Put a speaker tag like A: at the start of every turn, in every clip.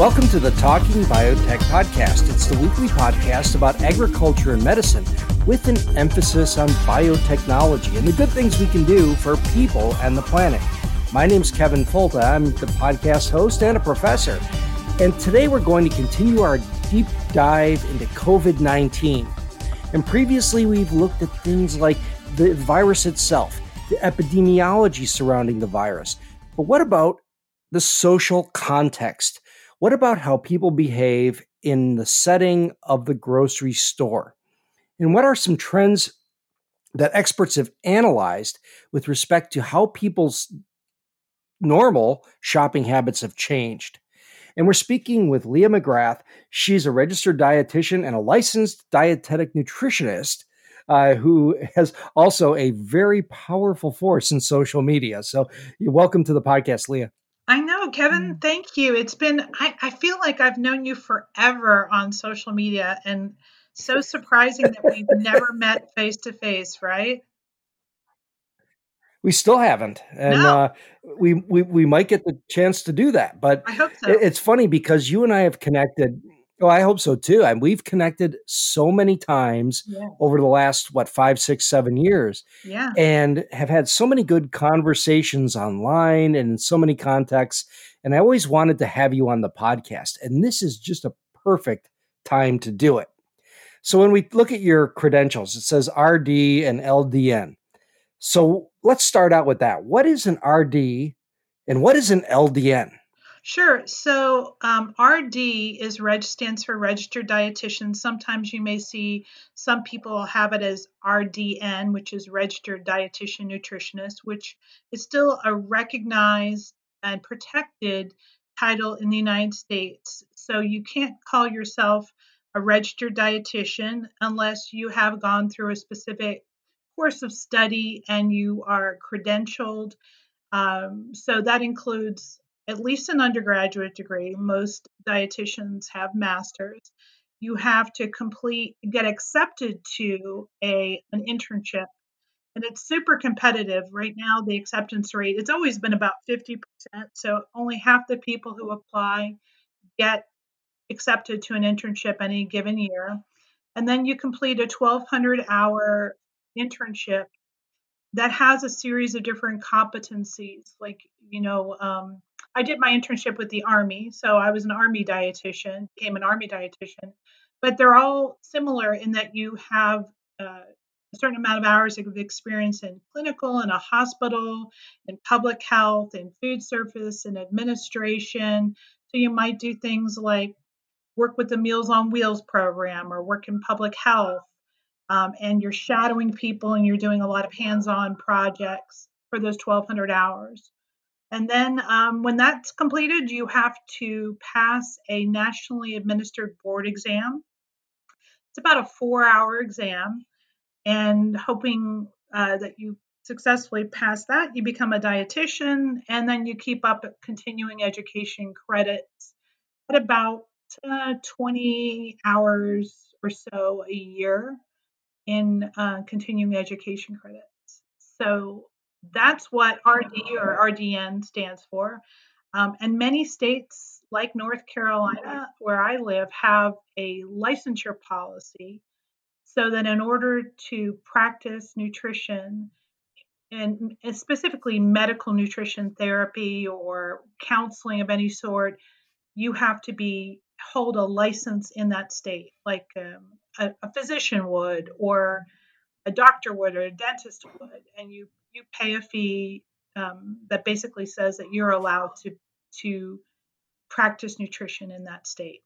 A: Welcome to the Talking Biotech Podcast. It's the weekly podcast about agriculture and medicine with an emphasis on biotechnology and the good things we can do for people and the planet. My name is Kevin Folta. I'm the podcast host and a professor. And today we're going to continue our deep dive into COVID 19. And previously, we've looked at things like the virus itself, the epidemiology surrounding the virus. But what about the social context? What about how people behave in the setting of the grocery store? And what are some trends that experts have analyzed with respect to how people's normal shopping habits have changed? And we're speaking with Leah McGrath. She's a registered dietitian and a licensed dietetic nutritionist uh, who has also a very powerful force in social media. So, welcome to the podcast, Leah.
B: I know, Kevin. Mm. Thank you. It's been, I, I feel like I've known you forever on social media and so surprising that we've never met face to face, right?
A: We still haven't, and no. uh, we, we we might get the chance to do that. But
B: I hope so.
A: It's funny because you and I have connected Oh, I hope so too. And we've connected so many times yeah. over the last, what, five, six, seven years.
B: Yeah.
A: And have had so many good conversations online and in so many contexts. And I always wanted to have you on the podcast. And this is just a perfect time to do it. So when we look at your credentials, it says RD and LDN. So let's start out with that. What is an RD and what is an LDN?
B: Sure. So um, RD is reg stands for registered dietitian. Sometimes you may see some people have it as RDN, which is registered dietitian nutritionist, which is still a recognized and protected title in the United States. So you can't call yourself a registered dietitian unless you have gone through a specific course of study and you are credentialed. Um, so that includes at least an undergraduate degree. Most dietitians have masters. You have to complete, get accepted to a an internship, and it's super competitive right now. The acceptance rate it's always been about fifty percent, so only half the people who apply get accepted to an internship any given year, and then you complete a twelve hundred hour internship that has a series of different competencies, like you know. Um, I did my internship with the Army, so I was an Army dietitian, became an Army dietitian. But they're all similar in that you have uh, a certain amount of hours of experience in clinical, in a hospital, in public health, in food service, in administration. So you might do things like work with the Meals on Wheels program or work in public health. Um, and you're shadowing people and you're doing a lot of hands on projects for those 1,200 hours. And then um, when that's completed, you have to pass a nationally administered board exam. It's about a four hour exam. And hoping uh, that you successfully pass that, you become a dietitian, and then you keep up continuing education credits at about uh, 20 hours or so a year in uh, continuing education credits. So that's what RD or RDN stands for. Um, and many states, like North Carolina, where I live, have a licensure policy so that in order to practice nutrition, and specifically medical nutrition therapy or counseling of any sort, you have to be hold a license in that state, like um, a, a physician would, or a doctor would, or a dentist would, and you you pay a fee um, that basically says that you're allowed to to practice nutrition in that state.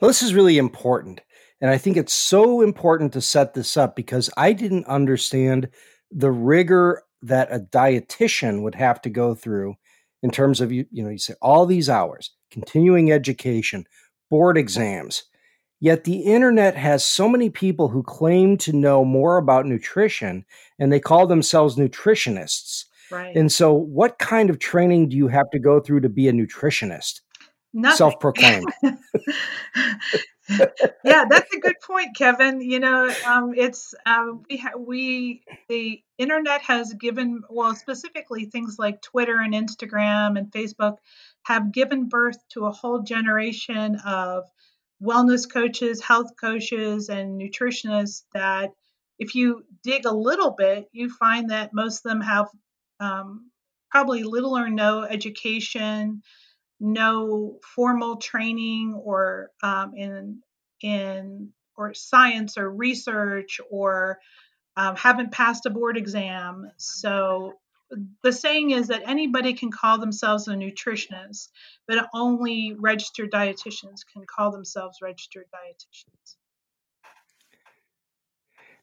A: Well, this is really important. And I think it's so important to set this up because I didn't understand the rigor that a dietitian would have to go through in terms of you you know you say all these hours continuing education board exams yet the internet has so many people who claim to know more about nutrition and they call themselves nutritionists
B: Right.
A: and so what kind of training do you have to go through to be a nutritionist
B: Nothing.
A: self-proclaimed
B: yeah, that's a good point, Kevin. You know, um, it's um, we ha- we the internet has given well specifically things like Twitter and Instagram and Facebook have given birth to a whole generation of wellness coaches, health coaches, and nutritionists that if you dig a little bit, you find that most of them have um, probably little or no education no formal training or um, in in or science or research or um, haven't passed a board exam. So the saying is that anybody can call themselves a nutritionist, but only registered dietitians can call themselves registered dietitians.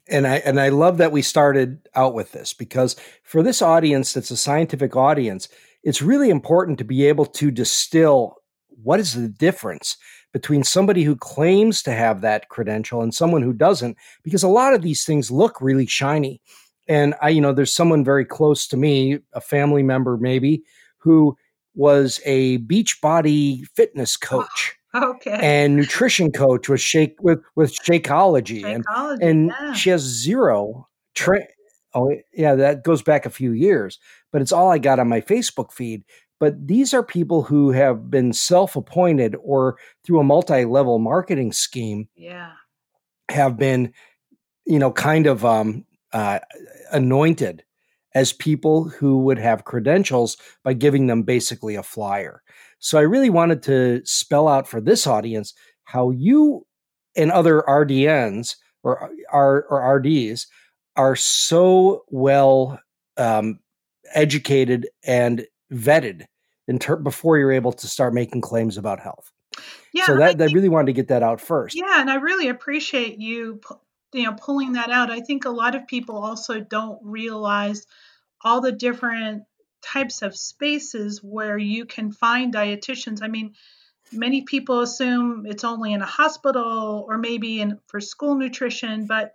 A: and I and I love that we started out with this because for this audience that's a scientific audience, it's really important to be able to distill what is the difference between somebody who claims to have that credential and someone who doesn't because a lot of these things look really shiny and i you know there's someone very close to me a family member maybe who was a beach body fitness coach
B: Okay.
A: and nutrition coach with shake with with shakeology and and
B: yeah.
A: she has zero tra- oh yeah that goes back a few years but it's all i got on my facebook feed but these are people who have been self-appointed or through a multi-level marketing scheme
B: yeah.
A: have been you know kind of um, uh, anointed as people who would have credentials by giving them basically a flyer so i really wanted to spell out for this audience how you and other rdns or, R, or rds are so well um, educated and vetted in ter- before you're able to start making claims about health
B: Yeah.
A: so
B: I
A: that, I really wanted to get that out first
B: Yeah, and I really appreciate you, pu- you know, pulling that out. I think a lot of people also don't realize all the different types of spaces where you can find dietitians. I mean, many people assume it's only in a hospital or maybe in for school nutrition, but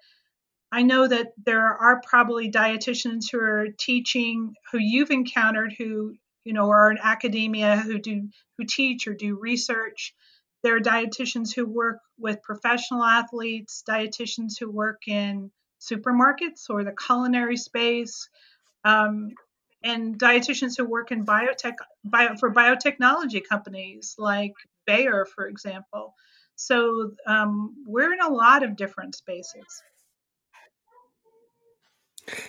B: I know that there are probably dietitians who are teaching who you've encountered who, you know, are in academia who do who teach or do research. There are dietitians who work with professional athletes, dietitians who work in supermarkets or the culinary space, um, and dietitians who work in biotech bio, for biotechnology companies like Bayer, for example. So um, we're in a lot of different spaces.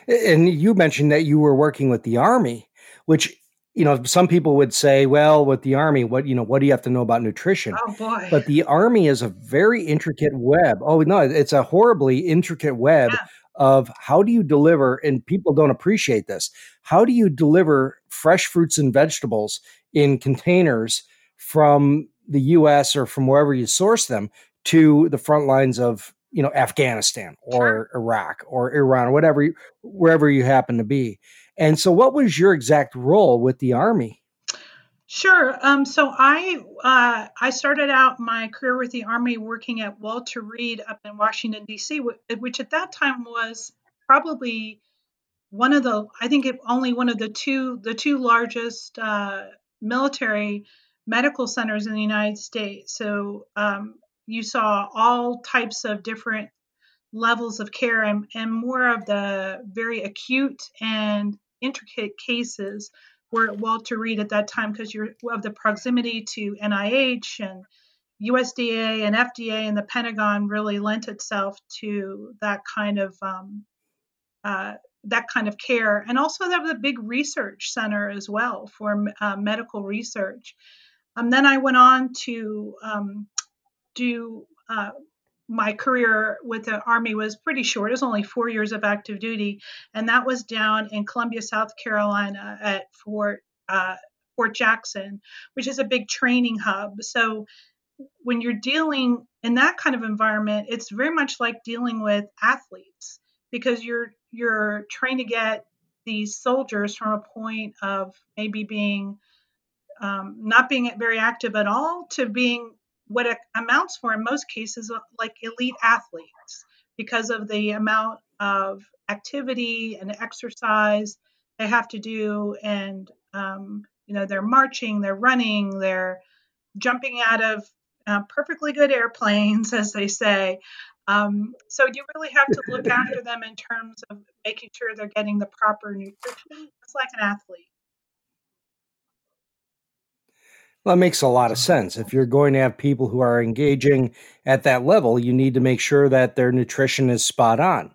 A: And you mentioned that you were working with the army, which you know some people would say, well, with the army, what you know, what do you have to know about nutrition?
B: Oh boy!
A: But the army is a very intricate web. Oh no, it's a horribly intricate web
B: Yeah.
A: of how do you deliver, and people don't appreciate this. How do you deliver fresh fruits and vegetables in containers from the U.S. or from wherever you source them to the front lines of you know Afghanistan or Iraq or Iran or whatever you- wherever you happen to be. And so, what was your exact role with the army?
B: Sure. Um, so I uh, I started out my career with the Army working at Walter Reed up in Washington D.C., which at that time was probably one of the I think it, only one of the two the two largest uh, military medical centers in the United States. So um, you saw all types of different levels of care and, and more of the very acute and intricate cases were at Walter Reed at that time because you're of the proximity to NIH and USDA and FDA and the Pentagon really lent itself to that kind of um, uh, that kind of care, and also that was a big research center as well for uh, medical research. Um, then I went on to um, do uh, my career with the Army was pretty short. It was only four years of active duty, and that was down in Columbia, South Carolina at Fort uh, Fort Jackson, which is a big training hub. So when you're dealing in that kind of environment, it's very much like dealing with athletes because you're you're trying to get these soldiers from a point of maybe being um, not being very active at all to being what it amounts for in most cases uh, like elite athletes because of the amount of activity and exercise they have to do and um, you know they're marching they're running they're jumping out of uh, perfectly good airplanes as they say. Um, so you really have to look after them in terms of making sure they're getting the proper nutrition it's like an athlete
A: well, that makes a lot of sense. If you're going to have people who are engaging at that level, you need to make sure that their nutrition is spot on.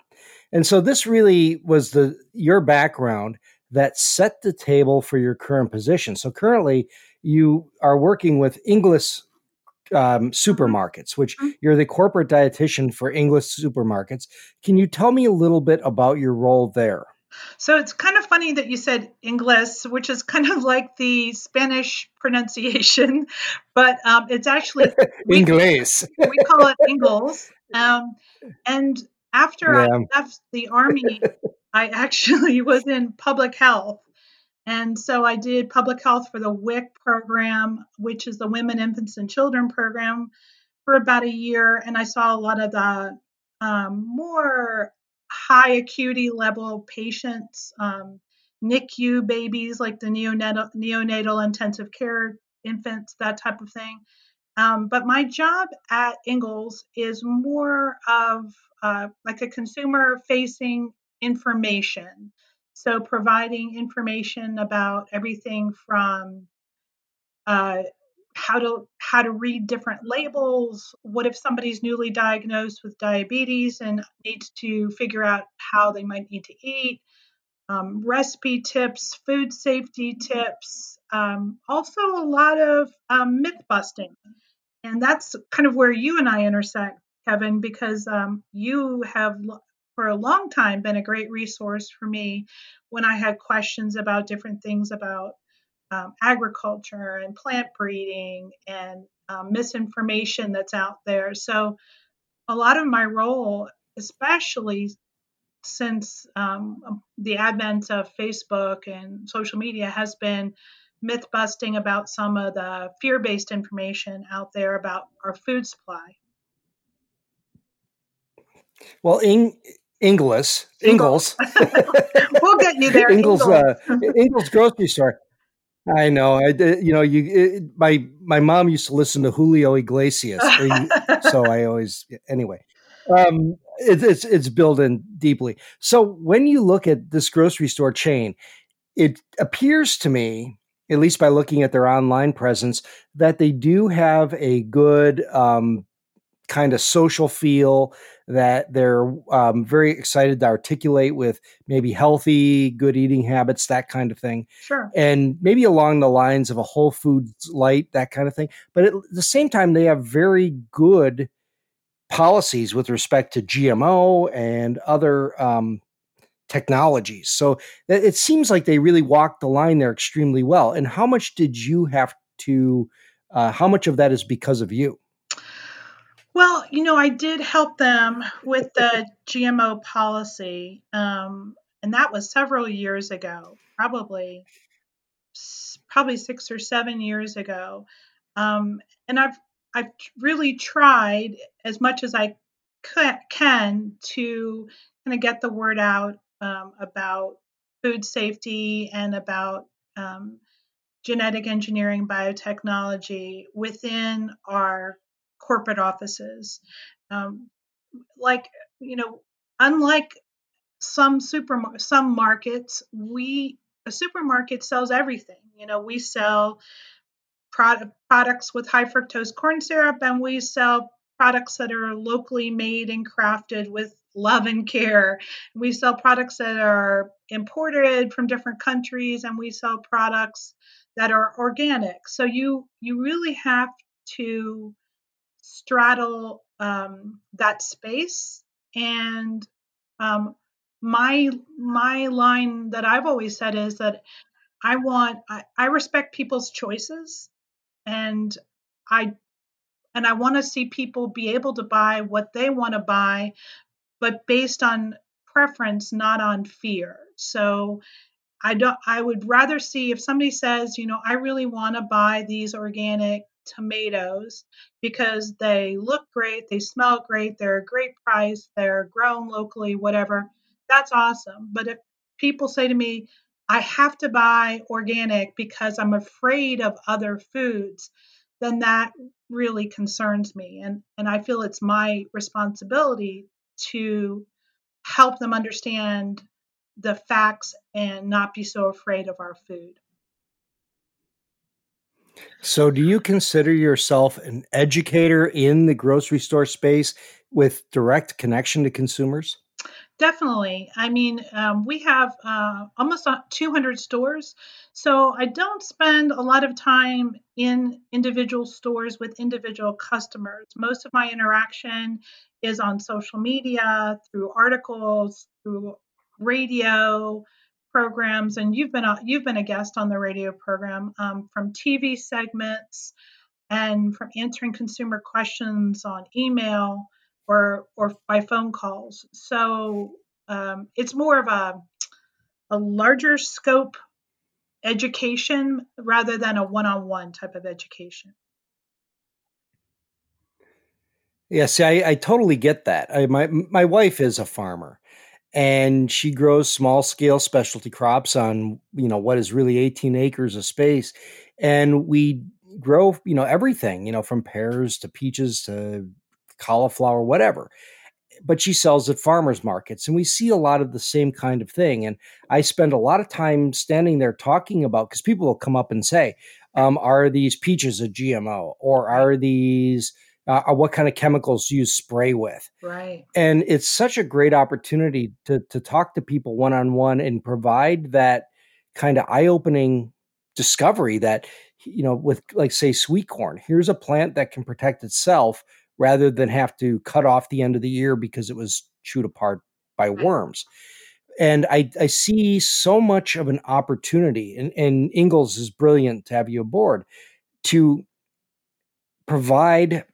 A: And so this really was the your background that set the table for your current position. So currently, you are working with Inglis um, supermarkets, which mm-hmm. you're the corporate dietitian for Inglis supermarkets. Can you tell me a little bit about your role there?
B: So it's kind of funny that you said Inglis, which is kind of like the Spanish pronunciation, but um, it's actually
A: Ingles.
B: we call it Ingles. Um, and after yeah. I left the army, I actually was in public health. And so I did public health for the WIC program, which is the Women, Infants, and Children program, for about a year. And I saw a lot of the um, more high acuity level patients, um, NICU babies, like the neonatal, neonatal intensive care infants, that type of thing. Um, but my job at Ingles is more of uh, like a consumer facing information. So, providing information about everything from uh, how to how to read different labels. What if somebody's newly diagnosed with diabetes and needs to figure out how they might need to eat? Um, recipe tips, food safety tips, um, also a lot of um, myth busting. And that's kind of where you and I intersect, Kevin, because um, you have for a long time been a great resource for me when I had questions about different things about um, agriculture and plant breeding and um, misinformation that's out there. So, a lot of my role, especially since um, the advent of Facebook and social media, has been myth busting about some of the fear based information out there about our food supply.
A: Well, in Ingles, Ingles,
B: we'll get you there.
A: Ingles, Ingles. Uh, Ingles grocery store. I know. I you know you it, my my mom used to listen to Julio Iglesias, so I always anyway. Um, it, it's it's built in deeply. So when you look at this grocery store chain, it appears to me at least by looking at their online presence, that they do have a good um, kind of social feel that they're um, very excited to articulate with maybe healthy, good eating habits, that kind of thing.
B: Sure.
A: And maybe along the lines of a Whole Foods Light, that kind of thing. But at the same time, they have very good policies with respect to GMO and other um, technologies. So it seems like they really walked the line there extremely well. And how much did you have to? Uh, how much of that is because of you?
B: Well, you know, I did help them with the GMO policy, um, and that was several years ago, probably probably six or seven years ago. Um, and I've I've really tried as much as I can to kind of get the word out um, about food safety and about um, genetic engineering biotechnology within our corporate offices. Um, like, you know, unlike some super some markets, we a supermarket sells everything. You know, we sell product, products with high fructose corn syrup, and we sell products that are locally made and crafted with love and care. We sell products that are imported from different countries and we sell products that are organic. So you you really have to straddle um, that space and um, my my line that I've always said is that I want I, I respect people's choices and I and I want to see people be able to buy what they want to buy but based on preference, not on fear. So I don't I would rather see if somebody says, you know, I really want to buy these organic tomatoes because they look great, they smell great, they're a great price, they're grown locally, whatever. That's awesome. But if people say to me, I have to buy organic because I'm afraid of other foods, then that really concerns me. And, and I feel it's my responsibility to help them understand the facts and not be so afraid of our food.
A: So, do you consider yourself an educator in the grocery store space with direct connection to consumers?
B: Definitely. I mean, um, we have uh, almost 200 stores. So I don't spend a lot of time in individual stores with individual customers. Most of my interaction is on social media, through articles, through radio programs, and you've been a, you've been a guest on the radio program um, from TV segments and from answering consumer questions on email or or by phone calls. So um, it's more of a a larger scope education rather than a one-on-one type of education.
A: Yeah, see, I, I totally get that. I, my my wife is a farmer, and she grows small scale specialty crops on you know what is really 18 acres of space, and we grow you know everything you know from pears to peaches to cauliflower, whatever. But she sells at farmers markets, and we see a lot of the same kind of thing. And I spend a lot of time standing there talking about because people will come up and say, um, "Are these peaches a GMO, or are these?" Uh, uh, what kind of chemicals do you spray with?
B: Right.
A: And it's such a great opportunity to to talk to people one on one and provide that kind of eye opening discovery that you know with like say sweet corn. Here's a plant that can protect itself rather than have to cut off the end of the ear because it was chewed apart by worms. And I, I see so much of an opportunity, and, and Ingles is brilliant to have you aboard to provide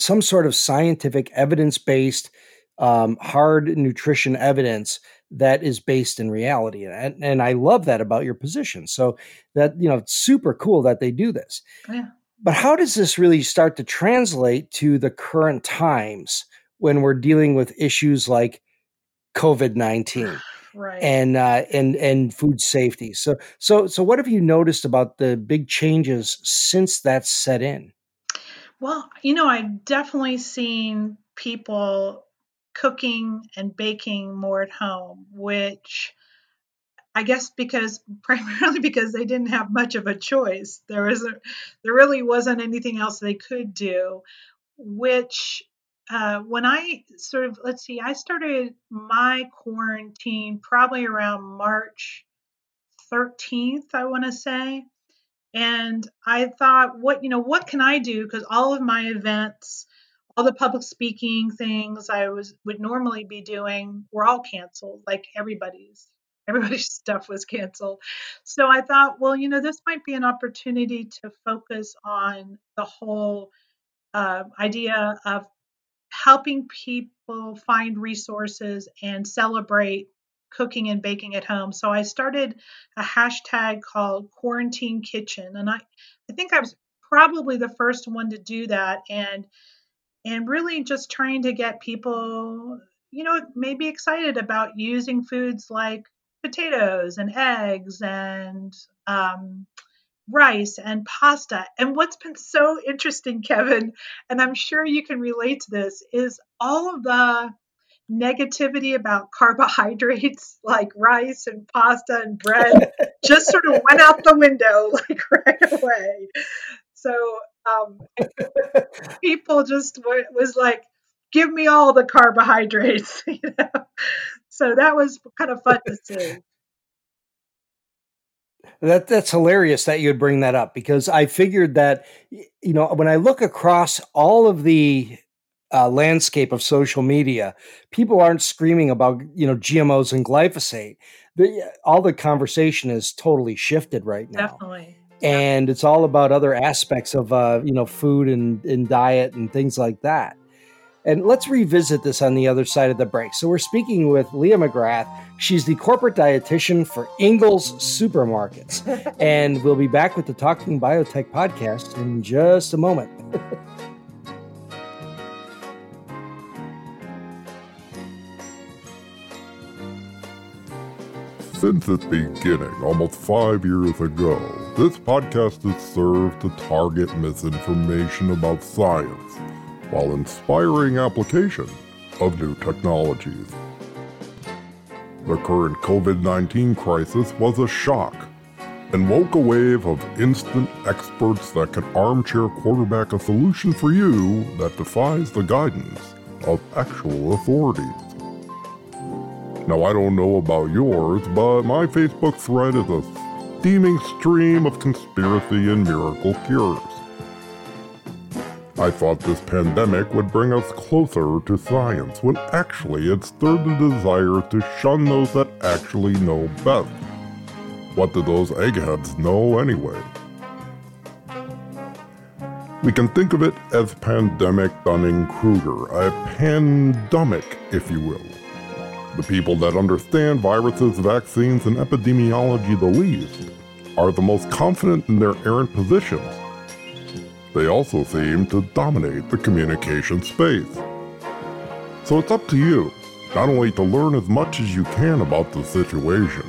A: some sort of scientific, evidence based, um, hard nutrition evidence that is based in reality. And, and I love that about your position. So that, you know, it's super cool that they do this.
B: Yeah.
A: But how does this really start to translate to the current times when we're dealing with issues like COVID nineteen?
B: Right.
A: and uh, and and food safety. So so so what have you noticed about the big changes since that's set in?
B: Well, you know, I've definitely seen people cooking and baking more at home, which I guess because primarily because they didn't have much of a choice. There was a, there really wasn't anything else they could do. Which uh, when I sort of let's see, I started my quarantine probably around March 13th, I want to say, and I thought, what you know, what can I do? Because all of my events, all the public speaking things I was would normally be doing were all canceled, like everybody's everybody's stuff was canceled. So I thought, well, you know, this might be an opportunity to focus on the whole uh, idea of helping people find resources and celebrate cooking and baking at home. So I started a hashtag called Quarantine Kitchen, and I, I think I was probably the first one to do that, and and really just trying to get people you know maybe excited about using foods like potatoes and eggs and um, rice and pasta. And what's been so interesting, Kevin, and I'm sure you can relate to this, is all of the negativity about carbohydrates like rice and pasta and bread just sort of went out the window like right away. So um, people just w- was like, give me all the carbohydrates, you know. So that was kind of fun to see.
A: That that's hilarious that you'd bring that up because I figured that you know when I look across all of the uh, landscape of social media, people aren't screaming about you know GMOs and glyphosate. The, all the conversation is totally shifted right now.
B: Definitely.
A: And it's all about other aspects of uh, you know food and, and diet and things like that. And let's revisit this on the other side of the break. So we're speaking with Leah McGrath. She's the corporate dietitian for Ingles Supermarkets. and we'll be back with the Talking Biotech podcast in just a moment.
C: Since its beginning, almost five years ago, this podcast has served to target misinformation about science while inspiring application of new technologies. The current COVID 19 crisis was a shock and woke a wave of instant experts that can armchair quarterback a solution for you that defies the guidance of actual authorities. Now, I don't know about yours, but my Facebook thread is a steaming stream of conspiracy and miracle cures. I thought this pandemic would bring us closer to science when actually it stirred the desire to shun those that actually know best. What do those eggheads know anyway? We can think of it as pandemic Dunning Kruger, a pandemic, if you will. The people that understand viruses, vaccines, and epidemiology the least are the most confident in their errant positions. They also seem to dominate the communication space. So it's up to you, not only to learn as much as you can about the situation,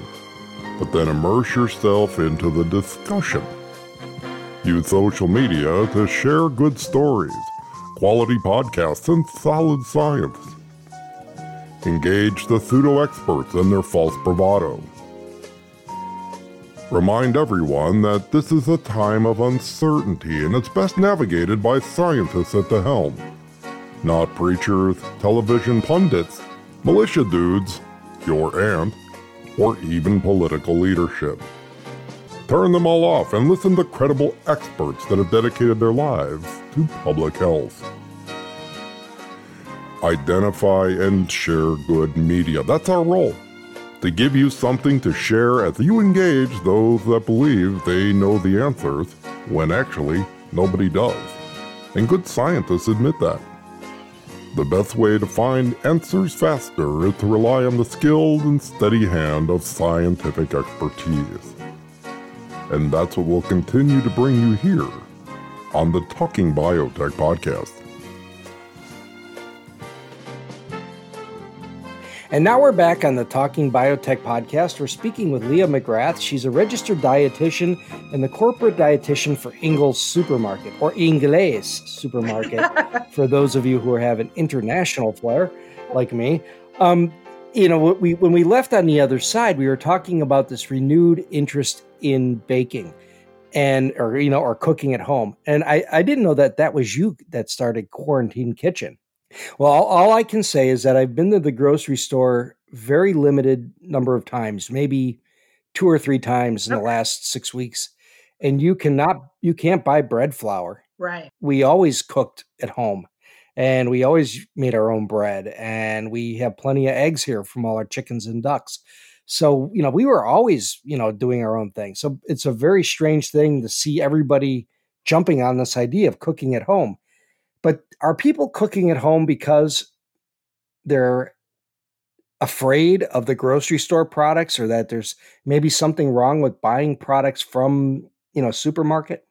C: but then immerse yourself into the discussion. Use social media to share good stories, quality podcasts, and solid science. Engage the pseudo experts and their false bravado. Remind everyone that this is a time of uncertainty and it's best navigated by scientists at the helm, not preachers, television pundits, militia dudes, your aunt, or even political leadership. Turn them all off and listen to credible experts that have dedicated their lives to public health identify and share good media. That's our role. To give you something to share as you engage those that believe they know the answers when actually nobody does. And good scientists admit that. The best way to find answers faster is to rely on the skilled and steady hand of scientific expertise. And that's what we'll continue to bring you here on the Talking Biotech podcast.
A: And now we're back on the Talking Biotech podcast. We're speaking with Leah McGrath. She's a registered dietitian and the corporate dietitian for Ingles Supermarket or Ingles Supermarket for those of you who have an international flair like me. Um, you know, we when we left on the other side, we were talking about this renewed interest in baking and or you know or cooking at home. And I I didn't know that that was you that started Quarantine Kitchen. Well, all, all I can say is that I've been to the grocery store very limited number of times, maybe two or three times in the last six weeks. And you cannot, you can't buy bread flour.
B: Right.
A: We always cooked at home and we always made our own bread and we have plenty of eggs here from all our chickens and ducks. So, you know, we were always, you know, doing our own thing. So it's a very strange thing to see everybody jumping on this idea of cooking at home. But are people cooking at home because they're afraid of the grocery store products or that there's maybe something wrong with buying products from, you know, supermarket?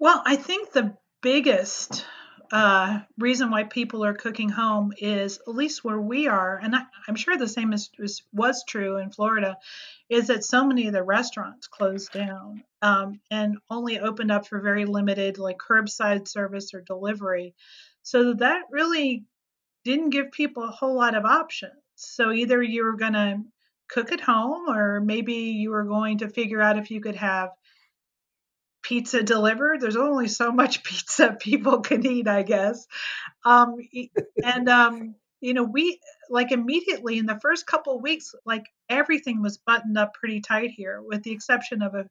B: Well, I think the biggest uh, reason why people are cooking home is, at least where we are, and I, am sure the same is, is, was true in Florida, is that so many of the restaurants closed down um, and only opened up for very limited, like curbside service or delivery. So that really didn't give people a whole lot of options. So either you were going to cook at home, or maybe you were going to figure out if you could have pizza delivered. There's only so much pizza people can eat, I guess. Um, and um, you know, we like immediately in the first couple weeks, like everything was buttoned up pretty tight here, with the exception of a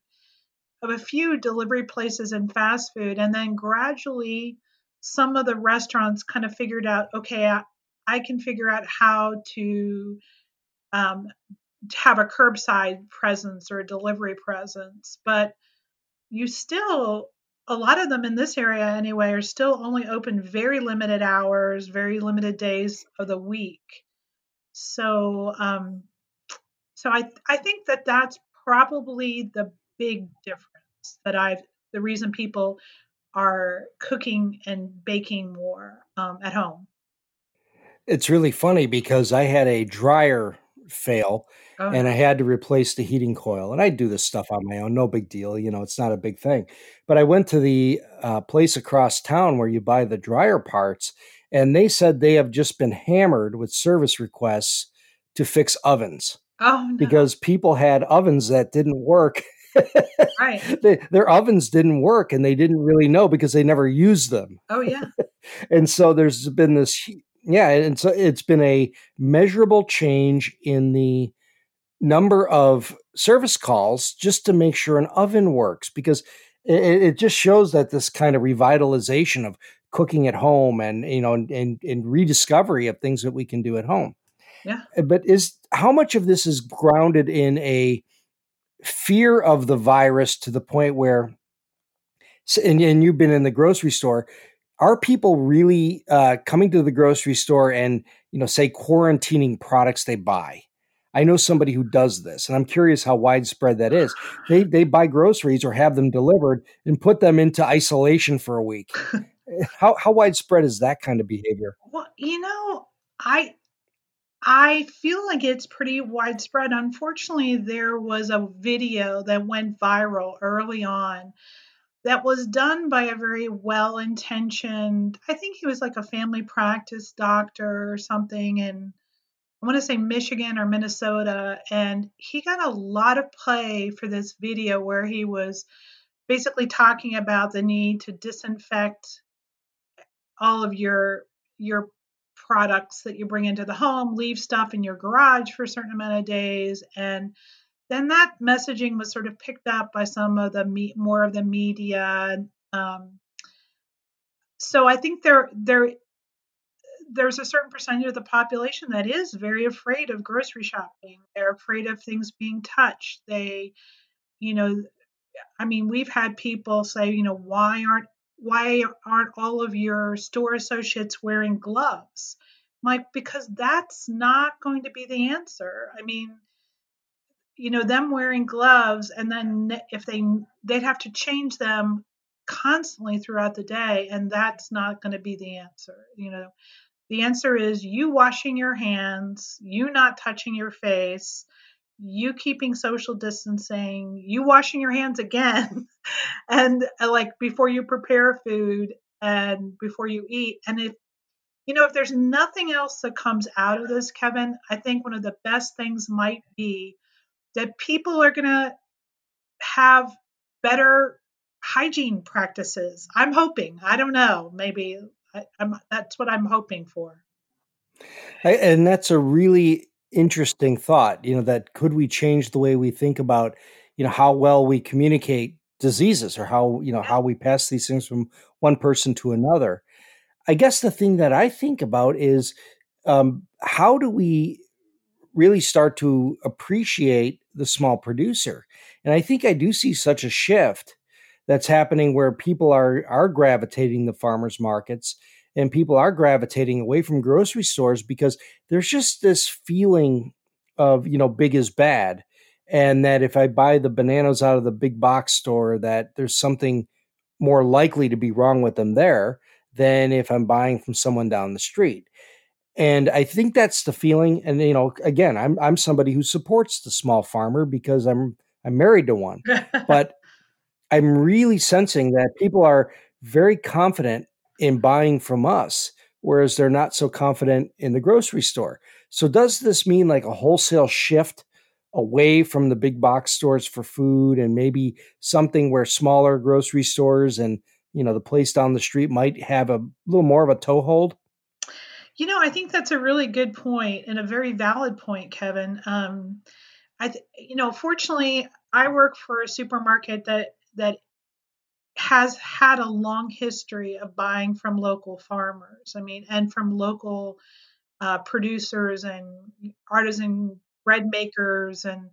B: of a few delivery places and fast food. And then gradually, some of the restaurants kind of figured out, okay, I, I can figure out how to um, have a curbside presence or a delivery presence. But you still a lot of them in this area anyway are still only open very limited hours, very limited days of the week. So, um, so I I think that that's probably the big difference that I've the reason people are cooking and baking more um, at home.
A: It's really funny because I had a dryer fail oh. and I had to replace the heating coil. And I do this stuff on my own, no big deal. You know, it's not a big thing. But I went to the uh, place across town where you buy the dryer parts, and they said they have just been hammered with service requests to fix ovens.
B: Oh, no.
A: Because people had ovens that didn't work.
B: right.
A: They, their ovens didn't work and they didn't really know because they never used them.
B: Oh, yeah.
A: and so there's been this yeah, and so it's been a measurable change in the number of service calls just to make sure an oven works because it, it just shows that this kind of revitalization of cooking at home and you know and, and, and rediscovery of things that we can do at home.
B: Yeah.
A: Uh, but is how much of this is grounded in a fear of the virus to the point where and, and you've been in the grocery store are people really uh, coming to the grocery store and you know say quarantining products they buy? I know somebody who does this and i'm curious how widespread that is. They they buy groceries or have them delivered and put them into isolation for a week. How, how widespread is that kind of behavior?
B: Well you know i i feel like it's pretty widespread. Unfortunately there was a video that went viral early on that was done by a very well intentioned, I think he was like a family practice doctor or something. And I want to say Michigan or Minnesota. And he got a lot of play for this video where he was basically talking about the need to disinfect all of your your products that you bring into the home, leave stuff in your garage for a certain amount of days, and then that messaging was sort of picked up by some of the me- more of the media. Um, so I think there there there's a certain percentage of the population that is very afraid of grocery shopping. They're afraid of things being touched. They, you know, I mean, we've had people say, you know, why aren't why aren't all of your store associates wearing gloves? Like because that's not going to be the answer. I mean, you know them wearing gloves and then if they they'd have to change them constantly throughout the day and that's not going to be the answer you know. The answer is you washing your hands you not touching your face you keeping social distancing you washing your hands again and uh, like before you prepare food and before you eat and if you know if there's nothing else that comes out of this kevin i think one of the best things might be that people are going to have better hygiene practices. I'm hoping. I don't know. Maybe I, that's what I'm hoping for.
A: And that's a really interesting thought. You know, that could we change the way we think about, you know, how well we communicate diseases or how you know how we pass these things from one person to another. I guess the thing that I think about is um, how do we really start to appreciate the small producer. And I think I do see such a shift that's happening where people are are gravitating the farmers markets and people are gravitating away from grocery stores because there's just this feeling of, you know, big is bad and that if I buy the bananas out of the big box store that there's something more likely to be wrong with them there than if I'm buying from someone down the street. And I think that's the feeling. And you know, again, I'm I'm somebody who supports the small farmer because I'm I'm married to one. but I'm really sensing that people are very confident in buying from us, whereas they're not so confident in the grocery store. So does this mean like a wholesale shift away from the big box stores for food and maybe something where smaller grocery stores and you know the place down the street might have a little more of a toehold?
B: You know, I think that's a really good point and a very valid point, Kevin. Um, I, th- you know, fortunately, I work for a supermarket that that has had a long history of buying from local farmers. I mean, and from local uh, producers and artisan bread makers and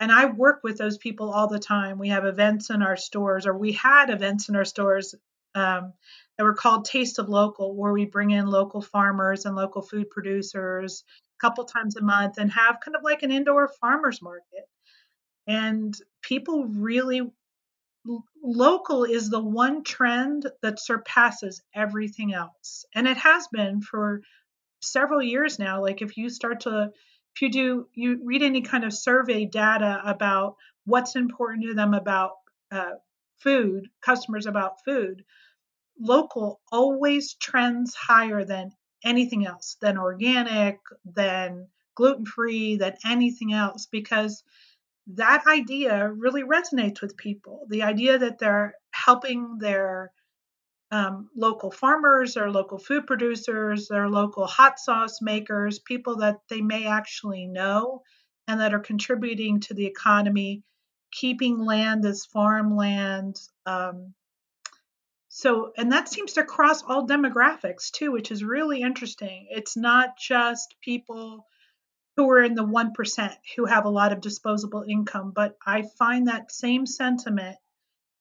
B: and I work with those people all the time. We have events in our stores, or we had events in our stores um, that were called Taste of Local, where we bring in local farmers and local food producers a couple times a month and have kind of like an indoor farmers market. And people really, local is the one trend that surpasses everything else. And it has been for several years now. Like if you start to, if you do, you read any kind of survey data about what's important to them about uh, food, customers about food, local always trends higher than anything else, than organic, than gluten free, than anything else, because that idea really resonates with people. The idea that they're helping their um, local farmers or local food producers, their local hot sauce makers, people that they may actually know and that are contributing to the economy, keeping land as farmland, um, so, and that seems to cross all demographics too, which is really interesting. It's not just people who are in the 1% who have a lot of disposable income, but I find that same sentiment,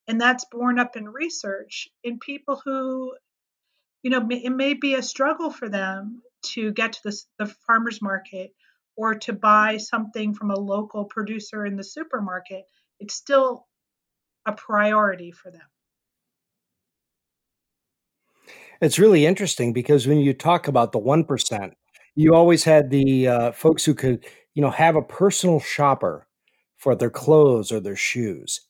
B: and that's borne up in research in people who, you know, it may be a struggle for them to get to the, the farmer's market or to buy something from a local producer in the supermarket. It's still a priority for them.
A: It's really interesting because when you talk about the 1%, you always had the uh, folks who could, you know, have a personal shopper for their clothes or their shoes.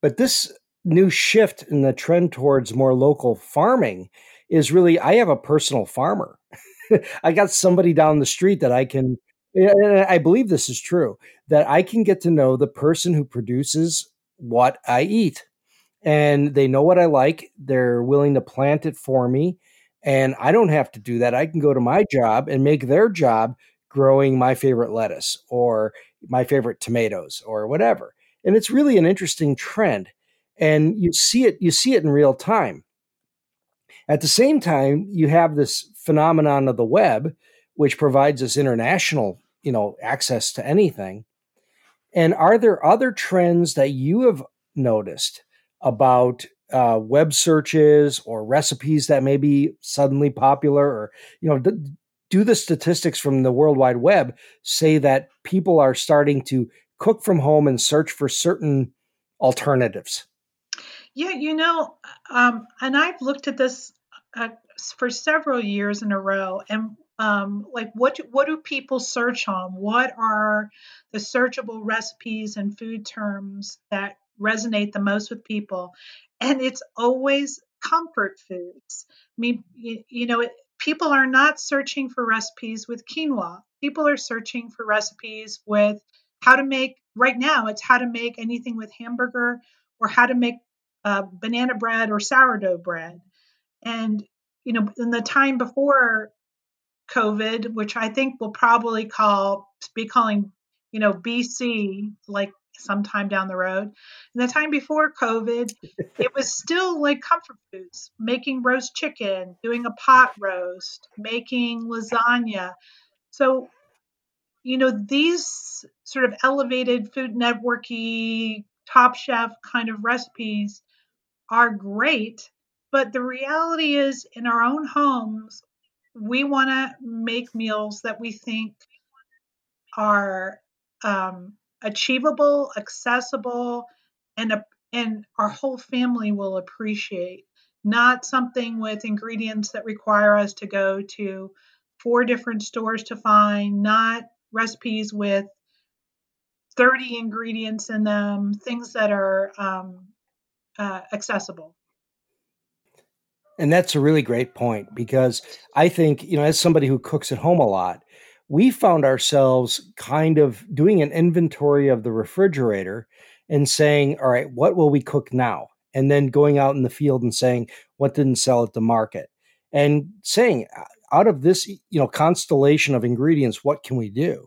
A: But this new shift in the trend towards more local farming is really I have a personal farmer. I got somebody down the street that I can and I believe this is true that I can get to know the person who produces what I eat and they know what I like. They're willing to plant it for me. And I don't have to do that. I can go to my job and make their job growing my favorite lettuce or my favorite tomatoes or whatever. And it's really an interesting trend. And you see it, you see it in real time. At the same time, you have this phenomenon of the web, which provides us international, you know, access to anything. And are there other trends that you have noticed about uh, web searches or recipes that may be suddenly popular or you know do the statistics from the world wide web say that people are starting to cook from home and search for certain alternatives?
B: Yeah you know um, and i've looked at this uh, for several years in a row and um, like what what do people search on? What are the searchable recipes and food terms that resonate the most with people. And it's always comfort foods. I mean, you, you know, it, people are not searching for recipes with quinoa. People are searching for recipes with how to make, right now, it's how to make anything with hamburger or how to make uh, banana bread or sourdough bread. And, you know, in the time before COVID, which I think we'll probably call, be calling, you know, BC, like sometime down the road. In the time before COVID, it was still like comfort foods, making roast chicken, doing a pot roast, making lasagna. So, you know, these sort of elevated food networky, top chef kind of recipes are great. But the reality is, in our own homes, we want to make meals that we think are um, achievable, accessible, and a, and our whole family will appreciate. Not something with ingredients that require us to go to four different stores to find, not recipes with 30 ingredients in them, things that are um, uh, accessible.
A: And that's a really great point because I think, you know, as somebody who cooks at home a lot, we found ourselves kind of doing an inventory of the refrigerator and saying, all right, what will we cook now? And then going out in the field and saying, what didn't sell at the market? And saying, out of this, you know, constellation of ingredients, what can we do?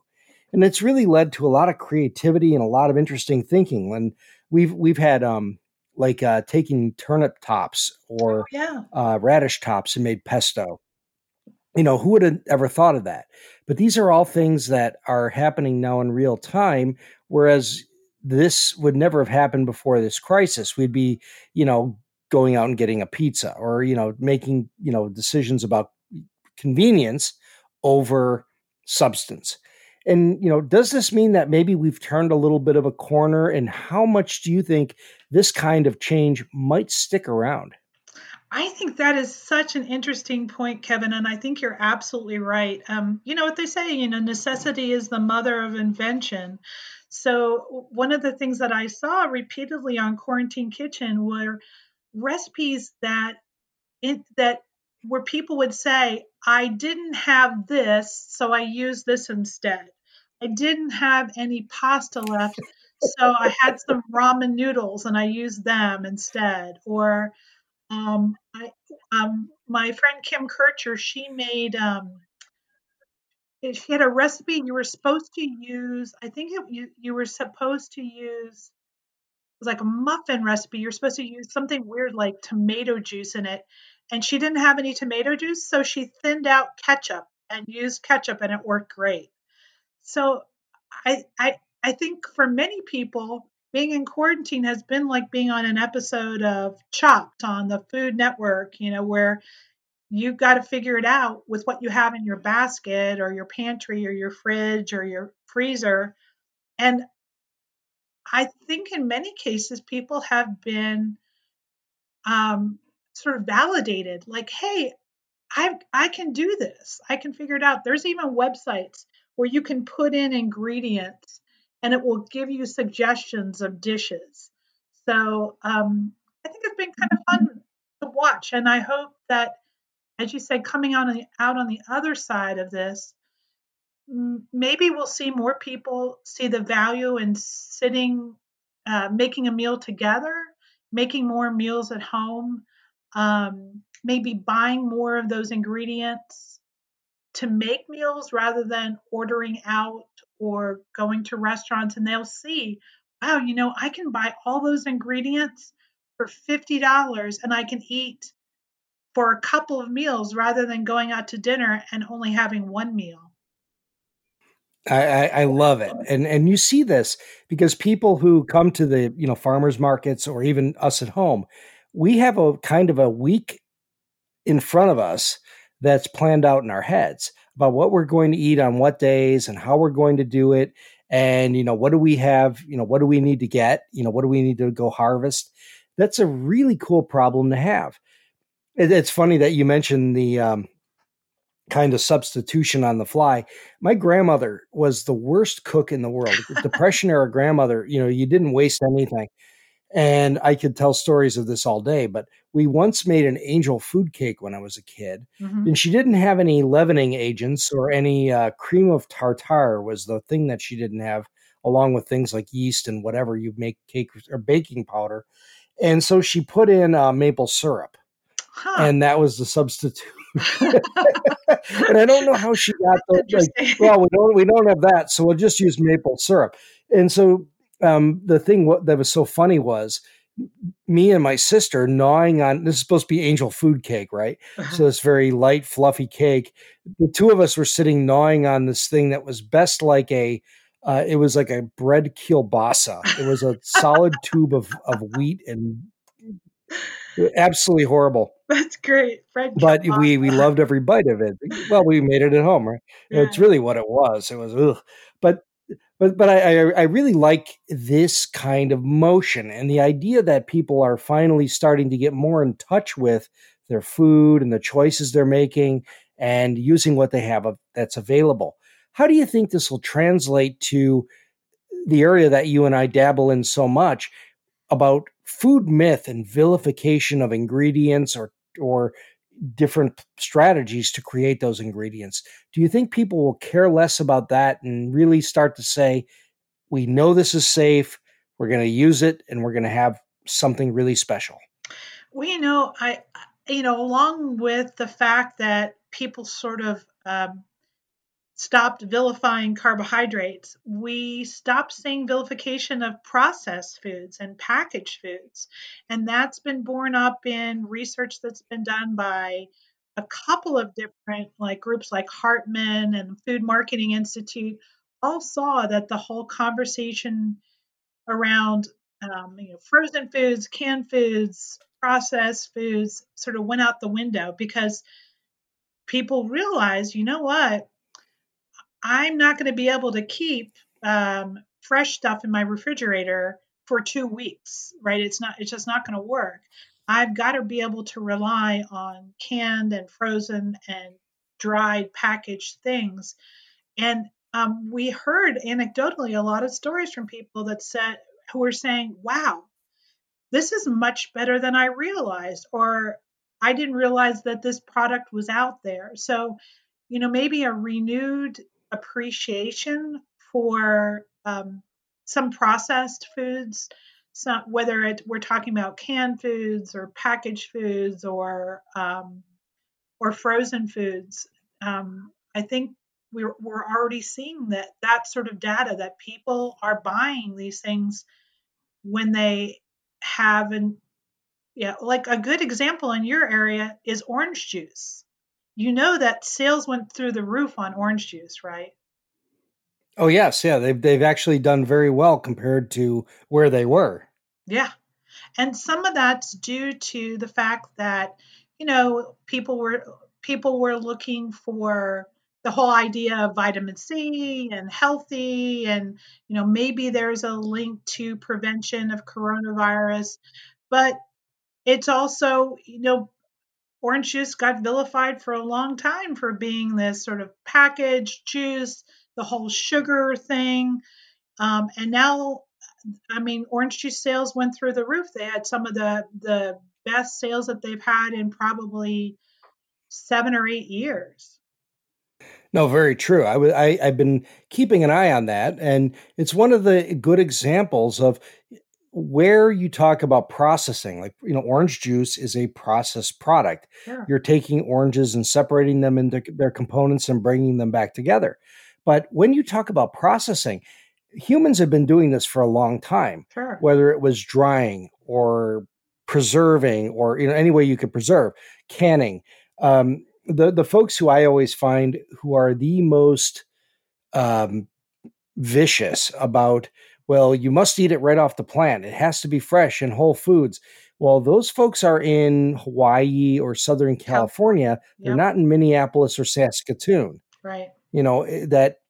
A: And it's really led to a lot of creativity and a lot of interesting thinking. When we've we've had um like uh, taking turnip tops or
B: oh, yeah.
A: uh, radish tops and made pesto you know who would have ever thought of that but these are all things that are happening now in real time whereas this would never have happened before this crisis. We'd be, you know, going out and getting a pizza or, you know, making, you know, decisions about convenience over substance. And, you know, does this mean that maybe we've turned a little bit of a corner? And how much do you think this kind of change might stick around?
B: I think that is such an interesting point, Kevin, and I think you're absolutely right. Um, you know what they say, you know, necessity is the mother of invention. So one of the things that I saw repeatedly on Quarantine Kitchen were recipes that that where people would say, I didn't have this, so I used this instead. I didn't have any pasta left, so I had some ramen noodles and I used them instead. Or um, I, um, my friend Kim Kircher, she made um, she had a recipe you were supposed to use. I think it, you you were supposed to use it was like a muffin recipe. You're supposed to use something weird like tomato juice in it, and she didn't have any tomato juice, so she thinned out ketchup and used ketchup, and it worked great. So I I I think for many people, being in quarantine has been like being on an episode of Chopped on the Food Network, you know, where you've got to figure it out with what you have in your basket or your pantry or your fridge or your freezer. And I think in many cases, people have been um, sort of validated like, hey, I, I can do this. I can figure it out. There's even websites where you can put in ingredients and it will give you suggestions of dishes. So um, I think it's been kind of fun to watch. And I hope that, as you say, coming out on the, out on the other side of this, maybe we'll see more people see the value in sitting, uh, making a meal together, making more meals at home, um, maybe buying more of those ingredients to make meals rather than ordering out or going to restaurants and they'll see, wow, you know, I can buy all those ingredients for $50 and I can eat for a couple of meals rather than going out to dinner and only having one meal.
A: I, I, love it, and and you see this because people who come to the you know farmers markets or even us at home, we have a kind of a week in front of us that's planned out in our heads about what we're going to eat on what days and how we're going to do it. And you know what do we have you know what do we need to get? You know what do we need to go harvest? That's a really cool problem to have. It, it's funny that you mentioned the um, kind of substitution on the fly. My grandmother was the worst cook in the world. Depression era grandmother you know you didn't waste anything and I could tell stories of this all day, but we once made an angel food cake when I was a kid, mm-hmm. and she didn't have any leavening agents or any uh, cream of tartar was the thing that she didn't have, along with things like yeast and whatever you make cake or baking powder. And so she put in uh, maple syrup, huh. and that was the substitute. and I don't know how she got the like. Well, we don't we don't have that, so we'll just use maple syrup. And so um, the thing what, that was so funny was me and my sister gnawing on this is supposed to be angel food cake, right? Uh-huh. So this very light, fluffy cake. The two of us were sitting gnawing on this thing that was best like a uh, it was like a bread kielbasa. It was a solid tube of of wheat and absolutely horrible.
B: That's great,
A: bread. But kielbasa. we we loved every bite of it. Well, we made it at home, right? Yeah. It's really what it was. It was, ugh. but but but I, I really like this kind of motion and the idea that people are finally starting to get more in touch with their food and the choices they're making and using what they have that's available. How do you think this will translate to the area that you and I dabble in so much about food myth and vilification of ingredients or or different strategies to create those ingredients. Do you think people will care less about that and really start to say, we know this is safe, we're going to use it, and we're going to have something really special?
B: Well, you know, I, you know, along with the fact that people sort of um, stopped vilifying carbohydrates, we stopped seeing vilification of processed foods and packaged foods. And that's been borne up in research that's been done by a couple of different like groups like Hartman and Food Marketing Institute all saw that the whole conversation around um, you know, frozen foods, canned foods, processed foods sort of went out the window because people realized, you know what, I'm not going to be able to keep um, fresh stuff in my refrigerator for two weeks, right? It's not, it's just not going to work. I've got to be able to rely on canned and frozen and dried packaged things. And um, we heard anecdotally a lot of stories from people that said who were saying, "Wow, this is much better than I realized," or "I didn't realize that this product was out there." So, you know, maybe a renewed appreciation for um, some processed foods, some, whether it, we're talking about canned foods or packaged foods or um, or frozen foods. Um, I think we're, we're already seeing that that sort of data that people are buying these things when they have an yeah like a good example in your area is orange juice you know that sales went through the roof on orange juice right?
A: Oh yes. Yeah they've, they've actually done very well compared to where they were.
B: Yeah. And some of that's due to the fact that you know people were people were looking for the whole idea of vitamin C and healthy, and you know maybe there's a link to prevention of coronavirus, but it's also you know orange juice got vilified for a long time for being this sort of packaged juice, the whole sugar thing, um, and now I mean orange juice sales went through the roof. They had some of the the best sales that they've had in probably seven or eight years.
A: No, very true. I, w- I I've been keeping an eye on that, and it's one of the good examples of where you talk about processing. Like you know, orange juice is a processed product. Sure. You're taking oranges and separating them into their components and bringing them back together. But when you talk about processing, humans have been doing this for a long time.
B: Sure.
A: Whether it was drying or preserving or you know any way you could preserve, canning. Um, the the folks who I always find who are the most um, vicious about well, you must eat it right off the plant. It has to be fresh and whole foods. Well, those folks are in Hawaii or Southern California. Yep. They're not in Minneapolis or Saskatoon.
B: Right.
A: You know eh, that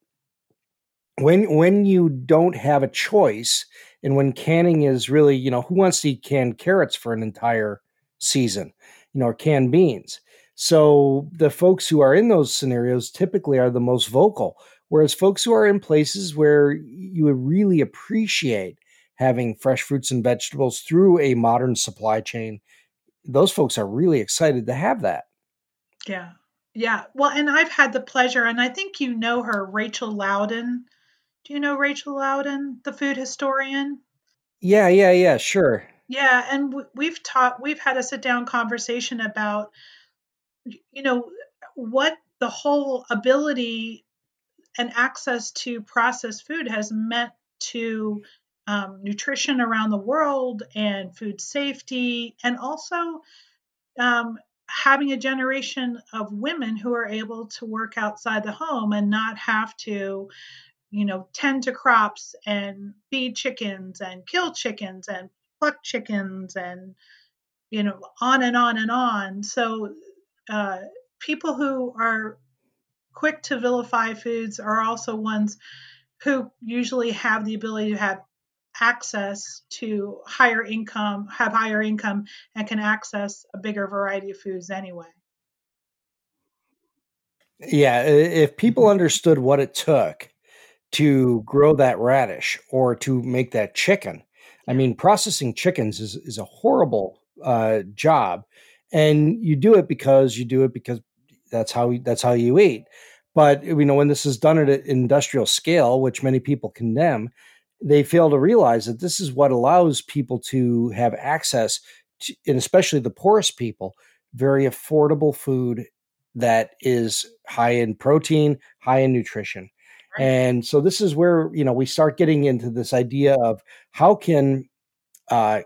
A: when when you don't have a choice and when canning is really, you know, who wants to eat canned carrots for an entire season, you know, or canned beans? So the folks who are in those scenarios typically are the most vocal, whereas folks who are in places where you would really appreciate having fresh fruits and vegetables through a modern supply chain, those folks are really excited to have that.
B: Yeah. Yeah. Well, and I've had the pleasure, and I think you know her, Rachel Laudan. Do you know Rachel Laudan, the food historian?
A: Yeah, yeah, yeah, sure.
B: Yeah, and we've taught, we've had a sit down conversation about you know, what the whole ability and access to processed food has meant to um, nutrition around the world and food safety, and also um, having a generation of women who are able to work outside the home and not have to, you know, tend to crops and feed chickens and kill chickens and pluck chickens and, you know, on and on and on. So uh, people who are quick to vilify foods are also ones who usually have the ability to have access to higher income, have higher income, and can access a bigger variety of foods anyway.
A: Yeah, if people understood what it took to grow that radish or to make that chicken, I mean, processing chickens is, is a horrible uh, job and you do it because you do it because that's how that's how you eat. But you know when this is done at an industrial scale, which many people condemn, they fail to realize that this is what allows people to have access, to, and especially the poorest people, very affordable food that is high in protein, high in nutrition. Right. And so this is where you know we start getting into this idea of how can uh,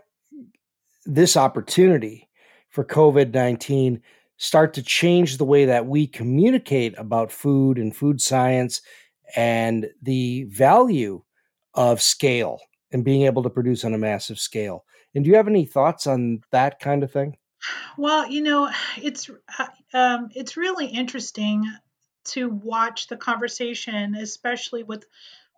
A: this opportunity for COVID 19 start to change the way that we communicate about food and food science and the value of scale and being able to produce on a massive scale. And do you have any thoughts on that kind of thing?
B: Well, you know, it's uh, um, it's really interesting to watch the conversation, especially with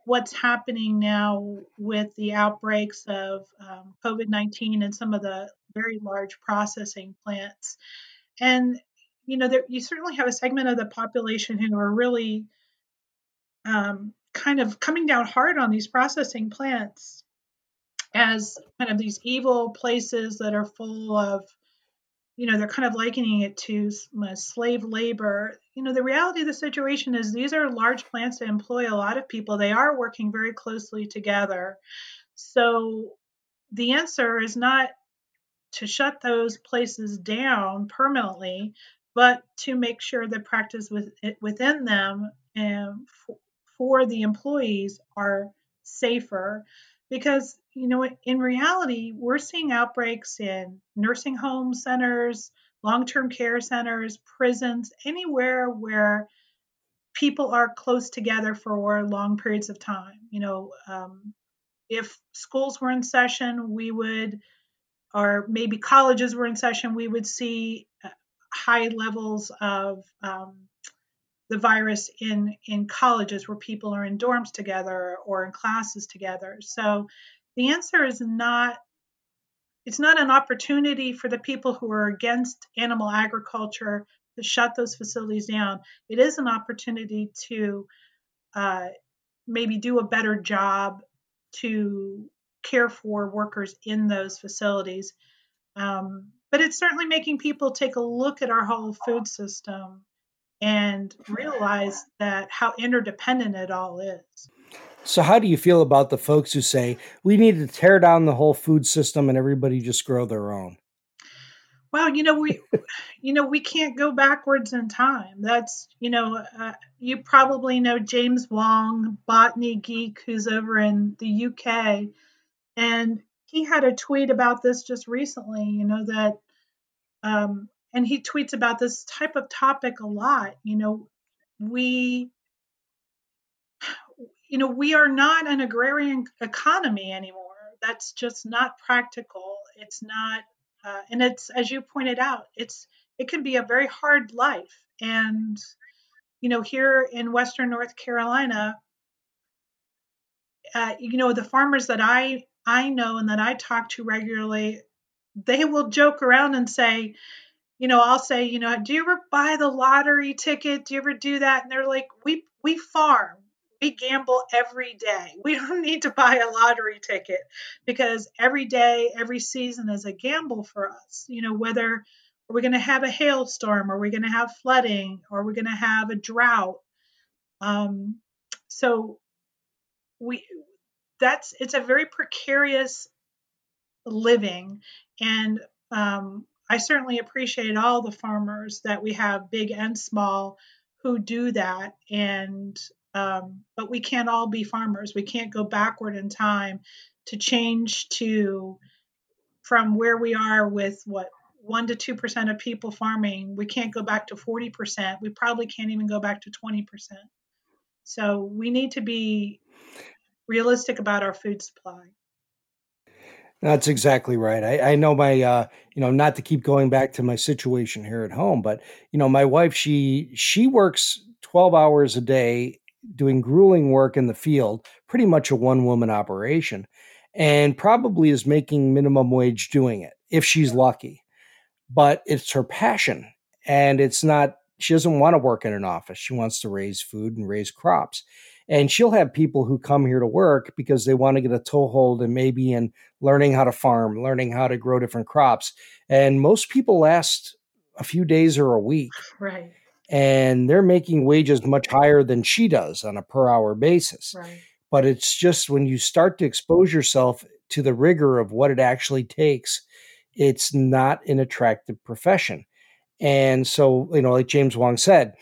B: what's happening now with the outbreaks of um, COVID 19 and some of the very large processing plants. And, you know, there, you certainly have a segment of the population who are really um, kind of coming down hard on these processing plants as kind of these evil places that are full of you know they're kind of likening it to slave labor. You know the reality of the situation is these are large plants that employ a lot of people. They are working very closely together. So the answer is not to shut those places down permanently but to make sure the practice with, within them and for the employees are safer. Because you know in reality we're seeing outbreaks in nursing home centers long-term care centers prisons anywhere where people are close together for long periods of time. You know um, if schools were in session we would or maybe colleges were in session we would see uh, high levels of um, the virus in in colleges where people are in dorms together or in classes together. So the answer is not it's not an opportunity for the people who are against animal agriculture to shut those facilities down. It is an opportunity to uh, maybe do a better job to care for workers in those facilities um, but it's certainly making people take a look at our whole food system and realize that how interdependent it all is.
A: So, how do you feel about the folks who say we need to tear down the whole food system and everybody just grow their own?
B: Well, you know we, you know we can't go backwards in time. That's you know uh, you probably know James Wong, botany geek, who's over in the UK, and he had a tweet about this just recently. You know that um, and he tweets about this type of topic a lot you know we you know we are not an agrarian economy anymore that's just not practical it's not uh, and it's as you pointed out it's it can be a very hard life and you know here in western north carolina uh, you know the farmers that i i know and that i talk to regularly they will joke around and say you know, I'll say, you know, do you ever buy the lottery ticket? Do you ever do that? And they're like, we we farm. We gamble every day. We don't need to buy a lottery ticket because every day, every season is a gamble for us. You know, whether we're we going to have a hailstorm? Are we going to have flooding? Are we going to have a drought? Um, so we that's it's a very precarious living and um, I certainly appreciate all the farmers that we have, big and small, who do that. And um, but we can't all be farmers. We can't go backward in time to change to from where we are with what one to two percent of people farming. We can't go back to forty percent. We probably can't even go back to twenty percent. So we need to be realistic about our food supply.
A: That's exactly right. I, I know my, uh, you know, not to keep going back to my situation here at home, but you know, my wife, she she works twelve hours a day doing grueling work in the field, pretty much a one woman operation, and probably is making minimum wage doing it if she's lucky. But it's her passion, and it's not. She doesn't want to work in an office. She wants to raise food and raise crops. And she'll have people who come here to work because they want to get a toehold and maybe in learning how to farm, learning how to grow different crops. And most people last a few days or a week.
B: Right.
A: And they're making wages much higher than she does on a per hour basis.
B: Right.
A: But it's just when you start to expose yourself to the rigor of what it actually takes, it's not an attractive profession. And so, you know, like James Wong said,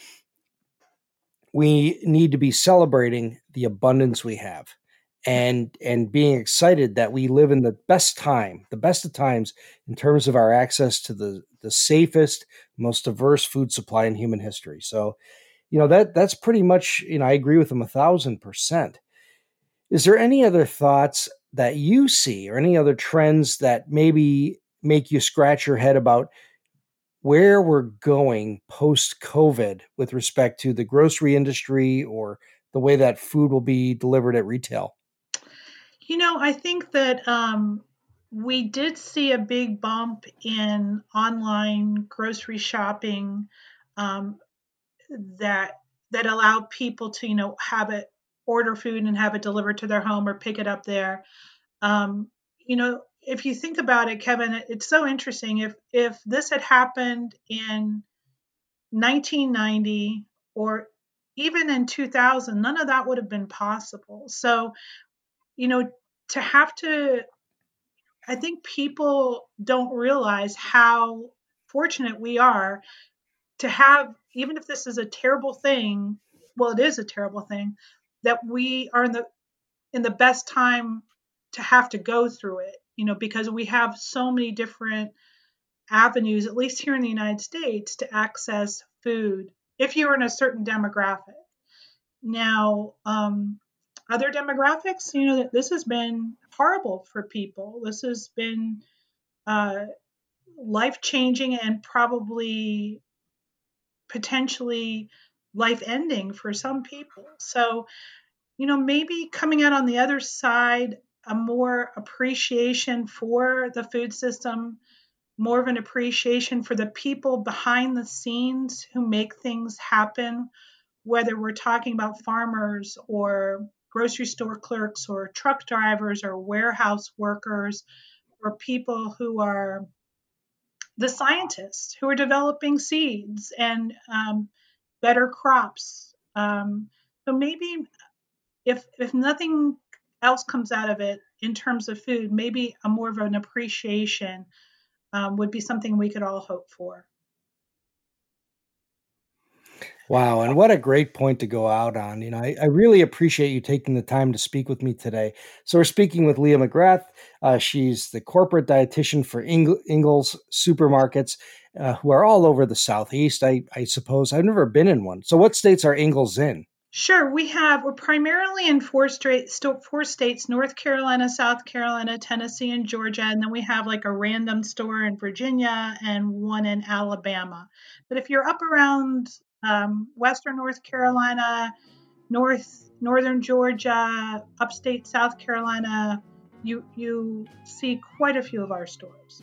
A: we need to be celebrating the abundance we have and and being excited that we live in the best time the best of times in terms of our access to the the safest most diverse food supply in human history. So you know that that's pretty much you know i agree with them a thousand percent. Is there any other thoughts that you see or any other trends that maybe make you scratch your head about where we're going post COVID with respect to the grocery industry or the way that food will be delivered at retail?
B: You know, I think that um, we did see a big bump in online grocery shopping um, that that allowed people to, you know, have it order food and have it delivered to their home or pick it up there. Um, you know, if you think about it, Kevin, it's so interesting. If if this had happened in 1990 or even in 2000, none of that would have been possible. So, you know, to have to, I think people don't realize how fortunate we are to have, even if this is a terrible thing, well, it is a terrible thing, that we are in the in the best time to have to go through it you know, because we have so many different avenues, at least here in the United States, to access food if you're in a certain demographic. Now, um, other demographics, you know, this has been horrible for people. This has been uh, life changing and probably potentially life ending for some people. So, you know, maybe coming out on the other side a more appreciation for the food system, more of an appreciation for the people behind the scenes who make things happen, whether we're talking about farmers or grocery store clerks or truck drivers or warehouse workers or people who are the scientists who are developing seeds and um, better crops. Um, so maybe if if nothing else comes out of it in terms of food, maybe a more of an appreciation um, would be something we could all hope for.
A: Wow, and what a great point to go out on. You know, I, I, really appreciate you taking the time to speak with me today. So we're speaking with Leah McGrath. Uh, she's the corporate dietitian for Ing- Ingles supermarkets, uh, who are all over the southeast. I, I suppose I've never been in one. So, what states are Ingles in?
B: Sure, we have. We're primarily in four, straight, four states North Carolina, South Carolina, Tennessee, and Georgia. And then we have like a random store in Virginia and one in Alabama. But if you're up around um, Western North Carolina, North Northern Georgia, upstate South Carolina, you, you see quite a few of our stores.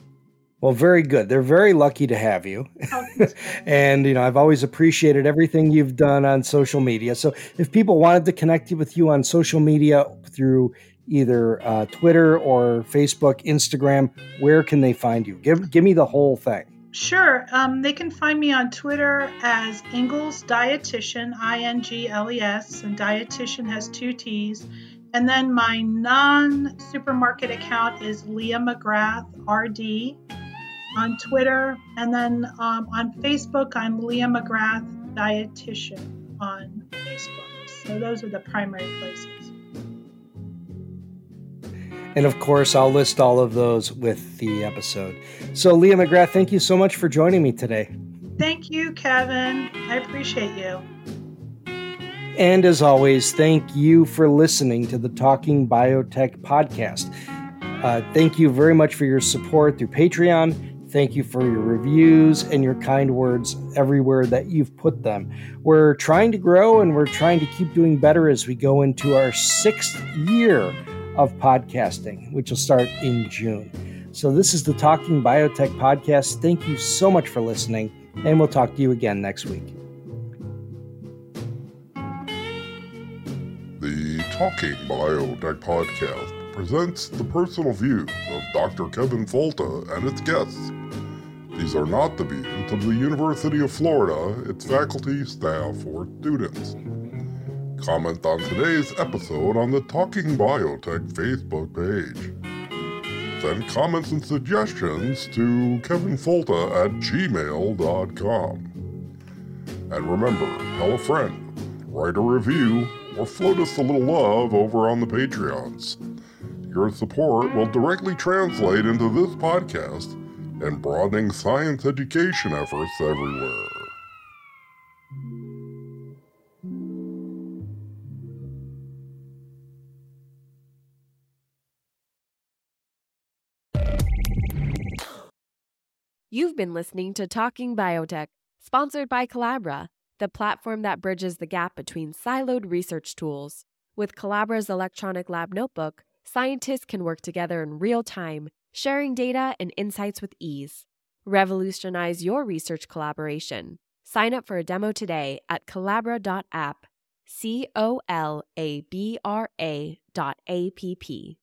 A: Well, very good. They're very lucky to have you. Oh, and, you know, I've always appreciated everything you've done on social media. So if people wanted to connect with you on social media through either uh, Twitter or Facebook, Instagram, where can they find you? Give, give me the whole thing.
B: Sure. Um, they can find me on Twitter as Ingles Dietitian, I N G L E S, and dietitian has two T's. And then my non supermarket account is Leah McGrath RD on Twitter, and then um, on Facebook, I'm Leah McGrath Dietitian on Facebook. So those are the primary places.
A: And of course, I'll list all of those with the episode. So, Leah McGrath, thank you so much for joining me today.
B: Thank you, Kevin. I appreciate you.
A: And as always, thank you for listening to the Talking Biotech podcast. Uh, thank you very much for your support through Patreon Thank you for your reviews and your kind words everywhere that you've put them. We're trying to grow and we're trying to keep doing better as we go into our sixth year of podcasting, which will start in June. So, this is the Talking Biotech podcast. Thank you so much for listening, and we'll talk to you again next week.
C: The Talking Biotech podcast presents the personal views of Dr. Kevin Folta and its guests. These are not the views of the University of Florida, its faculty, staff, or students. Comment on today's episode on the Talking Biotech Facebook page. Send comments and suggestions to kevinfolta at gmail.com. And remember, tell a friend, write a review, or float us a little love over on the Patreons. Your support will directly translate into this podcast and broadening science education efforts everywhere.
D: You've been listening to Talking Biotech, sponsored by Colabra, the platform that bridges the gap between siloed research tools. With Colabra's electronic lab notebook, scientists can work together in real time sharing data and insights with ease. Revolutionize your research collaboration. Sign up for a demo today at colabra.app. C O L A B R A dot A P P.